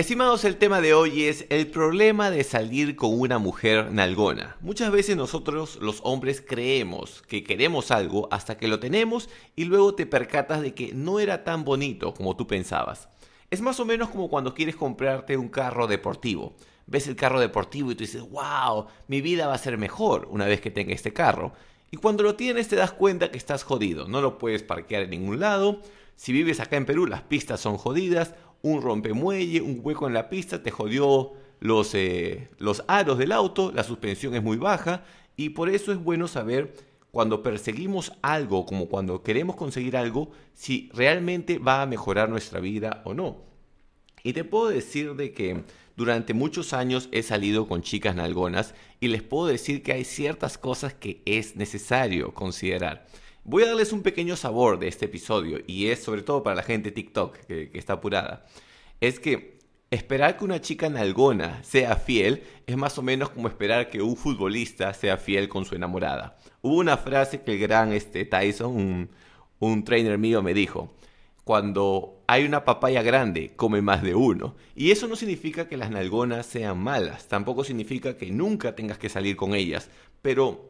Estimados, el tema de hoy es el problema de salir con una mujer nalgona. Muchas veces nosotros los hombres creemos que queremos algo hasta que lo tenemos y luego te percatas de que no era tan bonito como tú pensabas. Es más o menos como cuando quieres comprarte un carro deportivo. Ves el carro deportivo y tú dices, wow, mi vida va a ser mejor una vez que tenga este carro. Y cuando lo tienes te das cuenta que estás jodido, no lo puedes parquear en ningún lado. Si vives acá en Perú, las pistas son jodidas un rompemuelle, un hueco en la pista, te jodió los, eh, los aros del auto, la suspensión es muy baja y por eso es bueno saber cuando perseguimos algo, como cuando queremos conseguir algo, si realmente va a mejorar nuestra vida o no. Y te puedo decir de que durante muchos años he salido con chicas nalgonas y les puedo decir que hay ciertas cosas que es necesario considerar. Voy a darles un pequeño sabor de este episodio y es sobre todo para la gente TikTok que, está apurada. Es que esperar que una chica nalgona sea fiel es más o menos como esperar que un futbolista sea fiel con su enamorada. Hubo una frase que el gran este, Tyson, un, un trainer mío, me dijo. Cuando hay una papaya grande, come más de uno. Y eso no significa que las nalgonas sean malas, tampoco significa que nunca tengas que salir con ellas, pero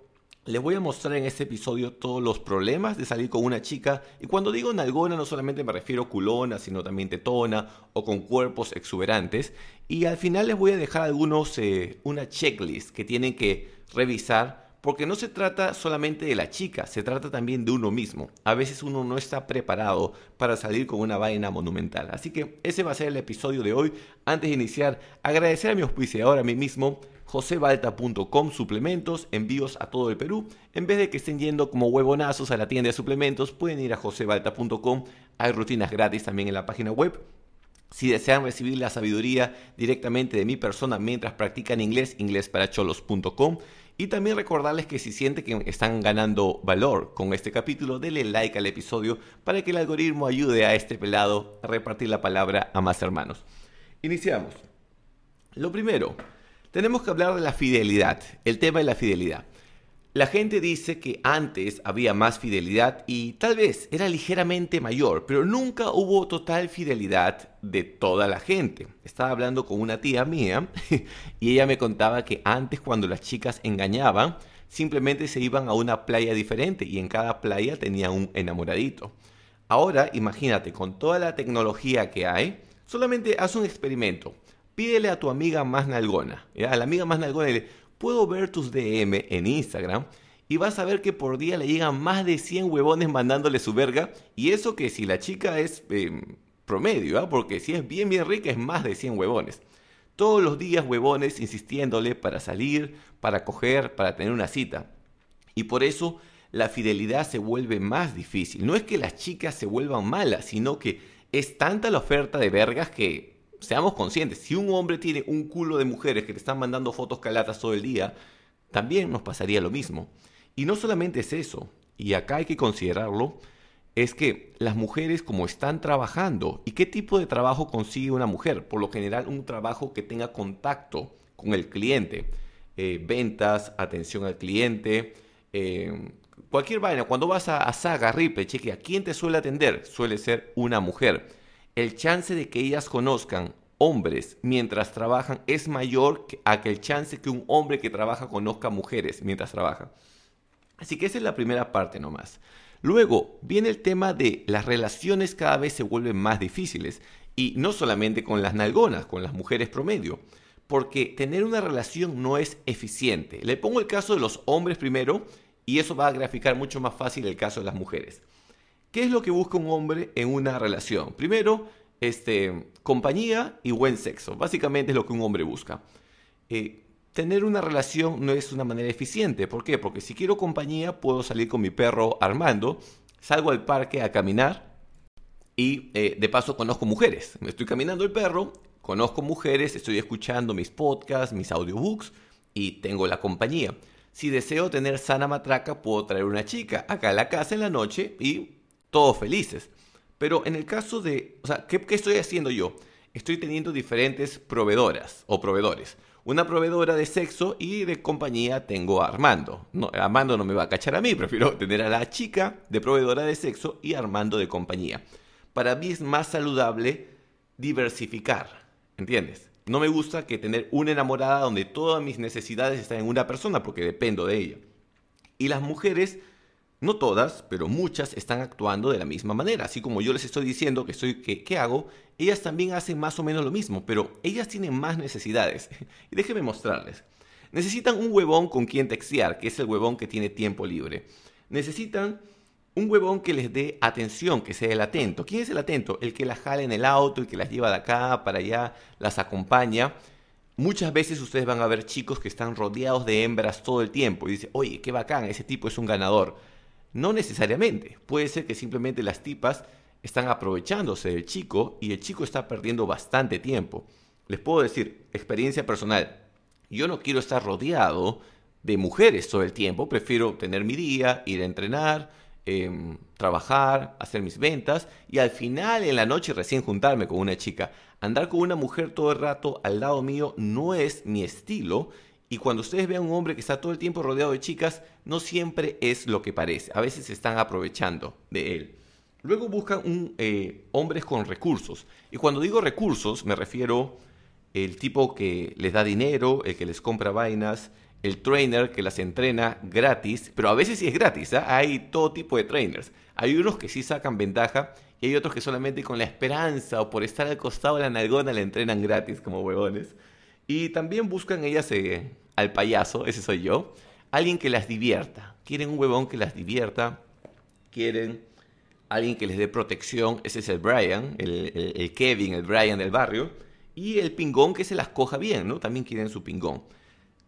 les voy a mostrar en este episodio todos los problemas de salir con una chica. Y cuando digo nalgona no solamente me refiero a culona, sino también tetona o con cuerpos exuberantes. Y al final les voy a dejar algunos, eh, una checklist que tienen que revisar. Porque no se trata solamente de la chica, se trata también de uno mismo. A veces uno no está preparado para salir con una vaina monumental. Así que ese va a ser el episodio de hoy. Antes de iniciar, agradecer a mi auspiciador a mí mismo josebalta.com suplementos, envíos a todo el Perú. En vez de que estén yendo como huevonazos a la tienda de suplementos, pueden ir a josebalta.com. Hay rutinas gratis también en la página web. Si desean recibir la sabiduría directamente de mi persona mientras practican inglés, inglesparacholos.com. Y también recordarles que si sienten que están ganando valor con este capítulo, denle like al episodio para que el algoritmo ayude a este pelado a repartir la palabra a más hermanos. Iniciamos. Lo primero, tenemos que hablar de la fidelidad, el tema de la fidelidad. La gente dice que antes había más fidelidad y tal vez era ligeramente mayor, pero nunca hubo total fidelidad de toda la gente. Estaba hablando con una tía mía y ella me contaba que antes cuando las chicas engañaban, simplemente se iban a una playa diferente y en cada playa tenía un enamoradito. Ahora, imagínate, con toda la tecnología que hay, solamente haz un experimento pídele a tu amiga más nalgona, a la amiga más nalgona, dile, puedo ver tus DM en Instagram y vas a ver que por día le llegan más de 100 huevones mandándole su verga. Y eso que si la chica es em, promedio, ¿ah? porque si es bien, bien rica es más de 100 huevones. Todos los días huevones insistiéndole para salir, para coger, para tener una cita. Y por eso la fidelidad se vuelve más difícil. No es que las chicas se vuelvan malas, sino que es tanta la oferta de vergas que seamos conscientes, si un hombre tiene un culo de mujeres que te están mandando fotos calatas todo el día, también nos pasaría lo mismo. Y no solamente es eso, y acá hay que considerarlo, es que las mujeres como están trabajando, ¿y qué tipo de trabajo consigue una mujer? Por lo general un trabajo que tenga contacto con el cliente, eh, ventas, atención al cliente, eh, cualquier vaina. Cuando vas a, a Saga, Ripley, cheque, ¿a quién te suele atender? Suele ser una mujer el chance de que ellas conozcan hombres mientras trabajan es mayor que el chance que un hombre que trabaja conozca mujeres mientras trabaja. Así que esa es la primera parte nomás. Luego viene el tema de las relaciones cada vez se vuelven más difíciles y no solamente con las nalgonas, con las mujeres promedio, porque tener una relación no es eficiente. Le pongo el caso de los hombres primero y eso va a graficar mucho más fácil el caso de las mujeres. ¿Qué es lo que busca un hombre en una relación? Primero, este, compañía y buen sexo. Básicamente es lo que un hombre busca. Eh, tener una relación no es una manera eficiente. ¿Por qué? Porque si quiero compañía, puedo salir con mi perro Armando, salgo al parque a caminar y eh, de paso conozco mujeres. Me estoy caminando el perro, conozco mujeres, estoy escuchando mis podcasts, mis audiobooks y tengo la compañía. Si deseo tener sana matraca, puedo traer una chica acá a la casa en la noche y todos felices. Pero en el caso de, o sea, ¿qué, estoy haciendo yo? Estoy teniendo diferentes proveedoras o proveedores. Una proveedora de sexo y de compañía tengo a Armando. No, Armando no me va a cachar a mí, prefiero tener a la chica de proveedora de sexo y Armando de compañía. Para mí es más saludable diversificar. ¿entiendes? No me gusta que tener una enamorada donde todas mis necesidades están en una persona porque dependo de ella. Y las mujeres, no todas, pero muchas están actuando de la misma manera. Así como yo les estoy diciendo que soy que hago, ellas también hacen más o menos lo mismo, pero ellas tienen más necesidades. y déjenme mostrarles. Necesitan un huevón con quien textear, que es el huevón que tiene tiempo libre. Necesitan un huevón que les dé atención, que sea el atento. ¿Quién es el atento? El que las jala en el auto, el que las lleva de acá para allá, las acompaña. Muchas veces ustedes van a ver chicos que están rodeados de hembras todo el tiempo y dicen, oye, qué bacán, ese tipo es un ganador. No necesariamente. Puede ser que simplemente las tipas están aprovechándose del chico y el chico está perdiendo bastante tiempo. Les puedo decir, experiencia personal, yo no quiero estar rodeado de mujeres todo el tiempo, prefiero tener mi día, ir a entrenar, em, trabajar, hacer mis ventas y al final en la noche recién juntarme con una chica. Andar con una mujer todo el rato al lado mío no es mi estilo y cuando ustedes vean un hombre que está todo el tiempo rodeado de chicas, no siempre es lo que parece. A veces se están aprovechando de él. Luego buscan un, eh, hombres con recursos. Y cuando digo recursos me refiero el tipo que les da dinero, el que les compra vainas, el trainer que las entrena gratis, pero a veces sí es gratis, ¿ah? hay todo tipo de trainers. Hay unos que sí sacan ventaja y hay otros que solamente con la esperanza o por estar al costado de la nalgona le entrenan gratis como huevones. Y también buscan ellas eh, al payaso, ese soy yo, alguien que las divierta. Quieren un huevón que las divierta, quieren alguien que les dé protección, ese es el Brian, el Kevin, el Brian del barrio y el pingón que se las coja bien, ¿no? También quieren su pingón.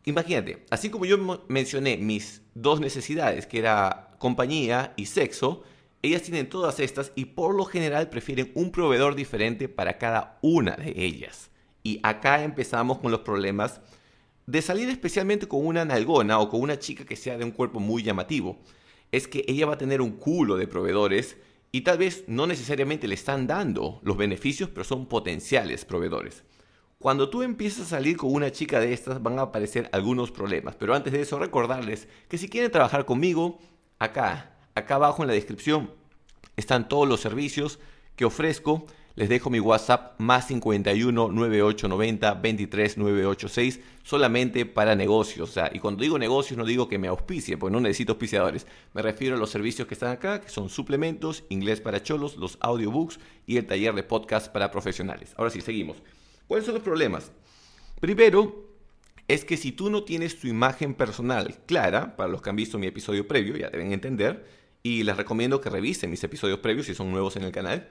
Imagínate, así como yo mencioné mis dos necesidades, que era compañía y sexo, ellas tienen todas estas y por lo general prefieren un proveedor diferente para cada una de ellas. Y acá empezamos con los problemas de salir especialmente con una nalgona o con una chica que sea de un cuerpo muy llamativo. Es que ella va a tener un culo de proveedores y tal vez no necesariamente le están dando los beneficios, pero son potenciales proveedores. Cuando tú empiezas a salir con una chica de estas van a aparecer algunos problemas, pero antes de eso recordarles que si quieren trabajar conmigo, acá, acá abajo en la descripción están todos los servicios que ofrezco les dejo mi WhatsApp más 51 9890 23 986 solamente para negocios. O sea, y cuando digo negocios no digo que me auspicie, porque no necesito auspiciadores. Me refiero a los servicios que están acá, que son suplementos, inglés para cholos, los audiobooks y el taller de podcast para profesionales. Ahora sí, seguimos. ¿Cuáles son los problemas? Primero, es que si tú no tienes tu imagen personal clara, para los que han visto mi episodio previo, ya deben entender, y les recomiendo que revisen mis episodios previos si son nuevos en el canal,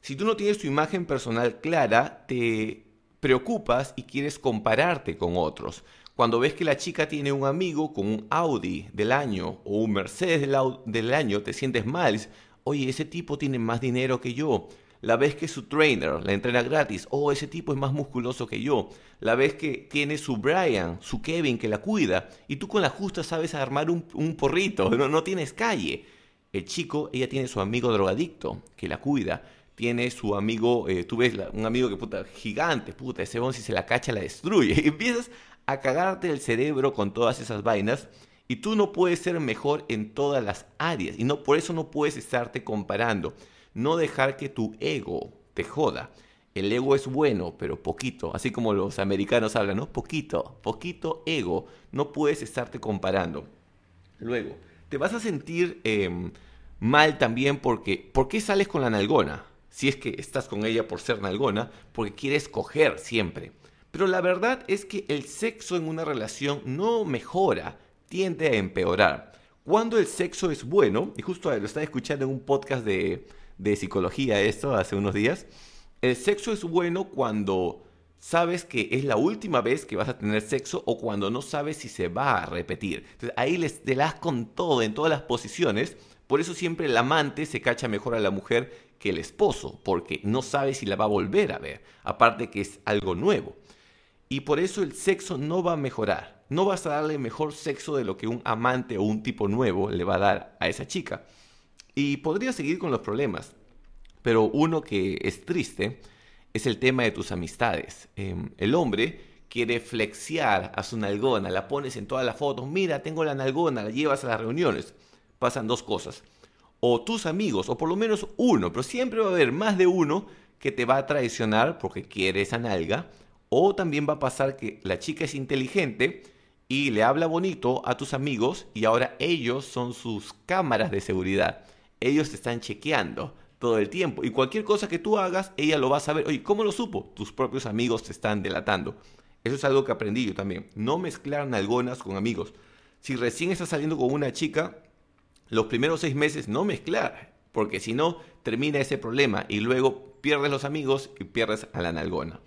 si tú no tienes tu imagen personal clara, te preocupas y quieres compararte con otros. Cuando ves que la chica tiene un amigo con un Audi del año o un Mercedes del, año, te sientes mal. Oye, ese tipo tiene más dinero que yo. La ves que su trainer la entrena gratis. Oh, ese tipo es más musculoso que yo. La ves que tiene su Brian, su Kevin que la cuida. Y tú con la justa sabes armar un, porrito. No tienes calle. El chico, ella tiene su amigo drogadicto que la cuida tiene su amigo, eh, tú ves un amigo que puta, gigante, puta, ese bon si se la cacha la destruye. Y empiezas a cagarte el cerebro con todas esas vainas y tú no puedes ser mejor en todas las áreas y no por eso no puedes estarte comparando. No dejar que tu ego te joda. El ego es bueno, pero poquito, así como los americanos hablan, ¿no? Poquito, poquito ego. No puedes estarte comparando. Luego, te vas a sentir em, mal también porque, ¿por qué sales con la nalgona? Si es que estás con ella por ser nalgona, porque quieres coger siempre. Pero la verdad es que el sexo en una relación no mejora, tiende a empeorar. Cuando el sexo es bueno, y justo lo estaba escuchando en un podcast de, de psicología esto hace unos días, el sexo es bueno cuando sabes que es la última vez que vas a tener sexo o cuando no sabes si se va a repetir. Ahí les, te das con todo, en todas las posiciones. Por eso siempre el amante se cacha mejor a la mujer que el esposo, porque no sabe si la va a volver a ver, aparte que es algo nuevo. Y por eso el sexo no va a mejorar. No vas a darle mejor sexo de lo que un amante o un tipo nuevo le va a dar a esa chica. Y podría seguir con los problemas, pero uno que es triste es el tema de tus amistades. Em, el hombre quiere flexiar a su nalgona, la pones en todas las fotos, mira, tengo la nalgona, la llevas a las reuniones. Pasan dos cosas o tus amigos, o por lo menos uno, pero siempre va a haber más de uno que te va a traicionar porque quiere esa nalga, o también va a pasar que la chica es inteligente y le habla bonito a tus amigos y ahora ellos son sus cámaras de seguridad. Ellos te están chequeando todo el tiempo y cualquier cosa que tú hagas, ella lo va a saber. Oye, ¿cómo lo supo? Tus propios amigos te están delatando. Eso es algo que aprendí yo también. No mezclar nalgonas con amigos. Si recién estás saliendo con una chica, los primeros seis meses no mezclar, porque si no, termina ese problema y luego pierdes los amigos y pierdes a la nalgona.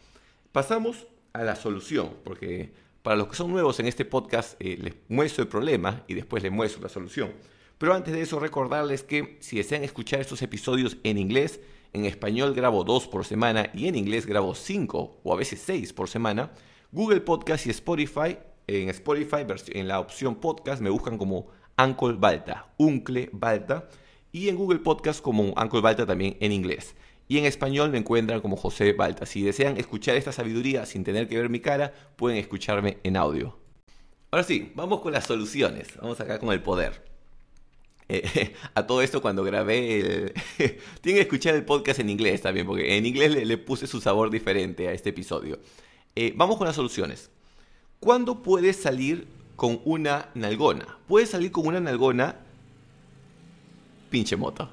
Pasamos a la solución, porque para los que son nuevos en este podcast eh, les muestro el problema y después les muestro la solución. Pero antes de eso recordarles que si desean escuchar estos episodios en inglés, en español grabo dos por semana y en inglés grabo cinco o a veces seis por semana, Google Podcast y Spotify, en Spotify en la opción podcast me buscan como Uncle Balta, Uncle Balta, y en Google Podcast como Uncle Balta también en inglés y en español me encuentran como José Balta. Si desean escuchar esta sabiduría sin tener que ver mi cara, pueden escucharme en audio. Ahora sí, vamos con las soluciones. Vamos acá con el poder. Eh, a todo esto cuando grabé el... Tienen que escuchar el podcast en inglés también, porque en inglés le, puse su sabor diferente a este episodio. Eh, vamos con las soluciones. ¿Cuándo puedes salir con una nalgona? Puedes salir con una nalgona... Pinche moto.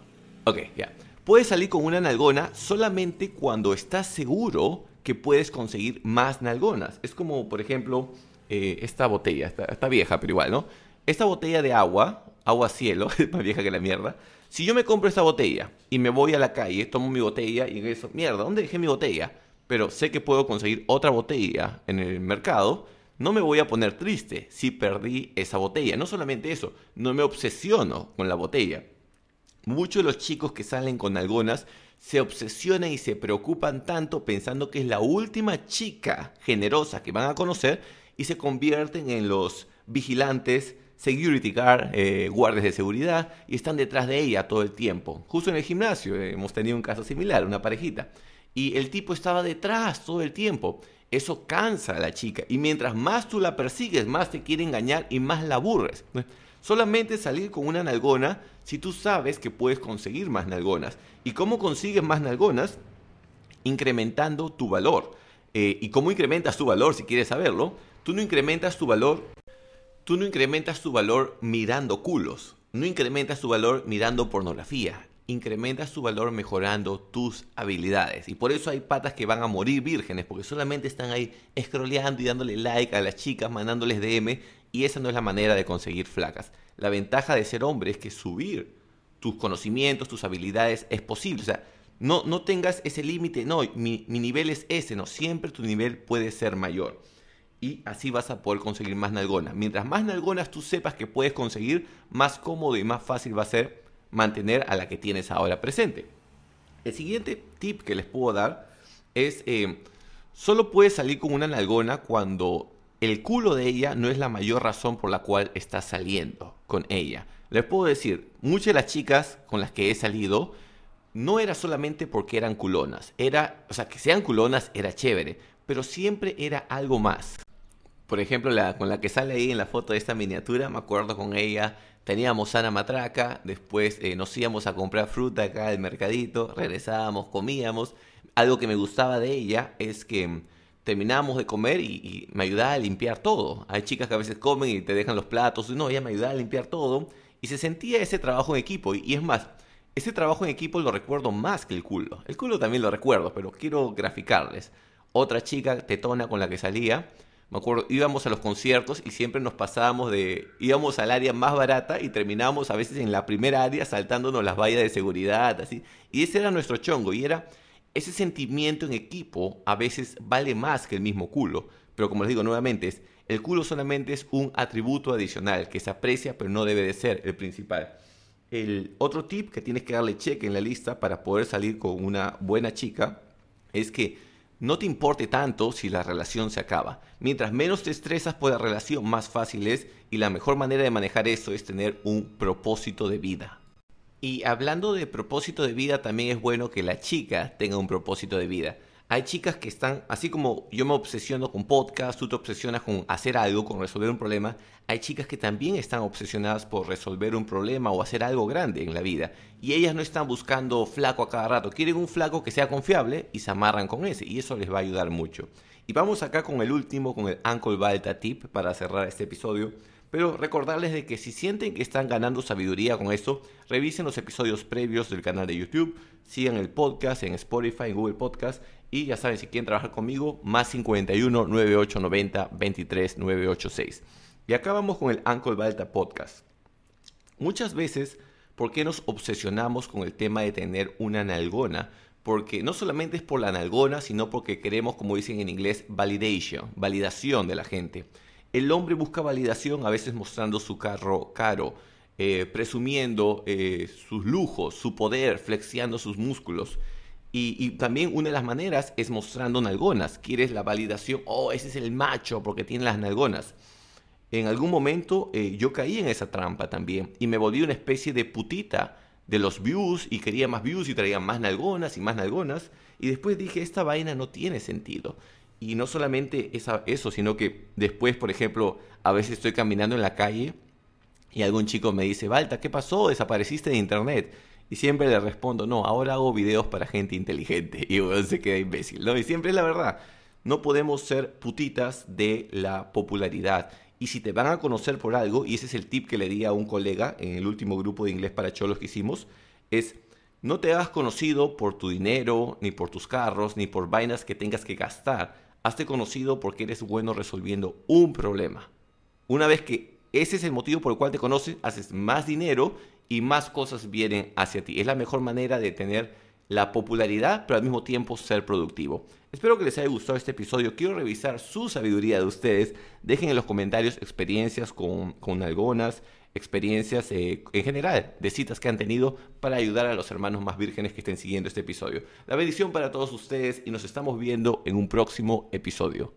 Ok, ya. Puedes salir con una nalgona solamente cuando estás seguro que puedes conseguir más nalgonas. Es como, por ejemplo, eh, esta botella, está, vieja, pero igual, ¿no? Esta botella de agua, agua cielo, es más vieja que la mierda. Si yo me compro esta botella y me voy a la calle, tomo mi botella y eso, mierda, ¿dónde dejé mi botella? Pero sé que puedo conseguir otra botella en el mercado, no me voy a poner triste si perdí esa botella. No solamente eso, no me obsesiono con la botella. Muchos de los chicos que salen con algonas se obsesionan y se preocupan tanto pensando que es la última chica generosa que van a conocer y se convierten en los vigilantes, security guard, eh, guardias de seguridad y están detrás de ella todo el tiempo. Justo en el gimnasio eh, hemos tenido un caso similar, una parejita. Y el tipo estaba detrás todo el tiempo. Eso cansa a la chica. Y mientras más tú la persigues, más te quiere engañar y más la aburres. Solamente salir con una nalgona si tú sabes que puedes conseguir más nalgonas. ¿Y cómo consigues más nalgonas? Incrementando tu valor. Eh, ¿Y cómo incrementas tu valor si quieres saberlo? Tú no incrementas tu valor. Tú no incrementas tu valor mirando culos. No incrementas tu valor mirando pornografía. Incrementas tu valor mejorando tus habilidades. Y por eso hay patas que van a morir vírgenes, porque solamente están ahí scrolleando y dándole like a las chicas, mandándoles DM y esa no es la manera de conseguir flacas. La ventaja de ser hombre es que subir tus conocimientos, tus habilidades es posible. O sea, no, no tengas ese límite, no, mi, mi nivel es ese, no, siempre tu nivel puede ser mayor. Y así vas a poder conseguir más nalgonas. Mientras más nalgonas tú sepas que puedes conseguir, más cómodo y más fácil va a ser mantener a la que tienes ahora presente. El siguiente tip que les puedo dar es, eh, solo puedes salir con una nalgona cuando el culo de ella no es la mayor razón por la cual estás saliendo con ella. Les puedo decir, muchas de las chicas con las que he salido no era solamente porque eran culonas, era, o sea, que sean culonas era chévere, pero siempre era algo más. Por ejemplo, con la que sale ahí en la foto de esta miniatura, me acuerdo con ella, teníamos sana matraca, después eh, nos íbamos a comprar fruta acá al mercadito, regresábamos, comíamos. Algo que me gustaba de ella es que terminábamos de comer y, me ayudaba a limpiar todo. Hay chicas que a veces comen y te dejan los platos, no, ella me ayudaba a limpiar todo y se sentía ese trabajo en equipo. Y, es más, ese trabajo en equipo lo recuerdo más que el culo. El culo también lo recuerdo, pero quiero graficarles. Otra chica tetona con la que salía, me acuerdo, íbamos a los conciertos y siempre nos pasábamos de, íbamos al área más barata y terminábamos a veces en la primera área saltándonos las vallas de seguridad, así. Y ese era nuestro chongo y era ese sentimiento en equipo a veces vale más que el mismo culo. Pero como les digo nuevamente, es, el culo solamente es un atributo adicional que se aprecia pero no debe de ser el principal. El otro tip que tienes que darle cheque en la lista para poder salir con una buena chica es que no te importe tanto si la relación se acaba. Mientras menos te estresas por la relación, más fácil es y la mejor manera de manejar eso es tener un propósito de vida. Y hablando de propósito de vida, también es bueno que la chica tenga un propósito de vida. Hay chicas que están, así como yo me obsesiono con podcast, tú te obsesionas con hacer algo, con resolver un problema, hay chicas que también están obsesionadas por resolver un problema o hacer algo grande en la vida. Y ellas no están buscando flaco a cada rato, quieren un flaco que sea confiable y se amarran con ese. Y eso les va a ayudar mucho. Y vamos acá con el último, con el Uncle Balta Tip para cerrar este episodio. Pero recordarles de que si sienten que están ganando sabiduría con esto, revisen los episodios previos del canal de YouTube, sigan el podcast en Spotify, en Google Podcast y ya saben, si quieren trabajar conmigo, más 51 9890 23 986. Y acá vamos con el Uncle Balta Podcast. Muchas veces, ¿por qué nos obsesionamos con el tema de tener una nalgona? Porque no solamente es por la nalgona, sino porque queremos, como dicen en inglés, validation, validación de la gente. El hombre busca validación a veces mostrando su carro caro, eh, presumiendo eh, sus lujos, su poder, flexiando sus músculos. Y, también una de las maneras es mostrando nalgonas. Quieres la validación, oh, ese es el macho porque tiene las nalgonas. En algún momento eh, yo caí en esa trampa también y me volví una especie de putita de los views y quería más views y traía más nalgonas y más nalgonas. Y después dije, esta vaina no tiene sentido. Y no solamente esa, eso, sino que después, por ejemplo, a veces estoy caminando en la calle y algún chico me dice, Balta, ¿qué pasó? Desapareciste de internet. Y siempre le respondo, no, ahora hago videos para gente inteligente. Y bueno, se queda imbécil, ¿no? Y siempre es la verdad. No podemos ser putitas de la popularidad. Y si te van a conocer por algo, y ese es el tip que le di a un colega en el último grupo de inglés para cholos que hicimos, es no te hagas conocido por tu dinero, ni por tus carros, ni por vainas que tengas que gastar. Hazte conocido porque eres bueno resolviendo un problema. Una vez que ese es el motivo por el cual te conoces, haces más dinero y más cosas vienen hacia ti. Es la mejor manera de tener la popularidad, pero al mismo tiempo ser productivo. Espero que les haya gustado este episodio. Quiero revisar su sabiduría de ustedes. Dejen en los comentarios experiencias con, con algonas, experiencias eh, en general de citas que han tenido para ayudar a los hermanos más vírgenes que estén siguiendo este episodio. La bendición para todos ustedes y nos estamos viendo en un próximo episodio.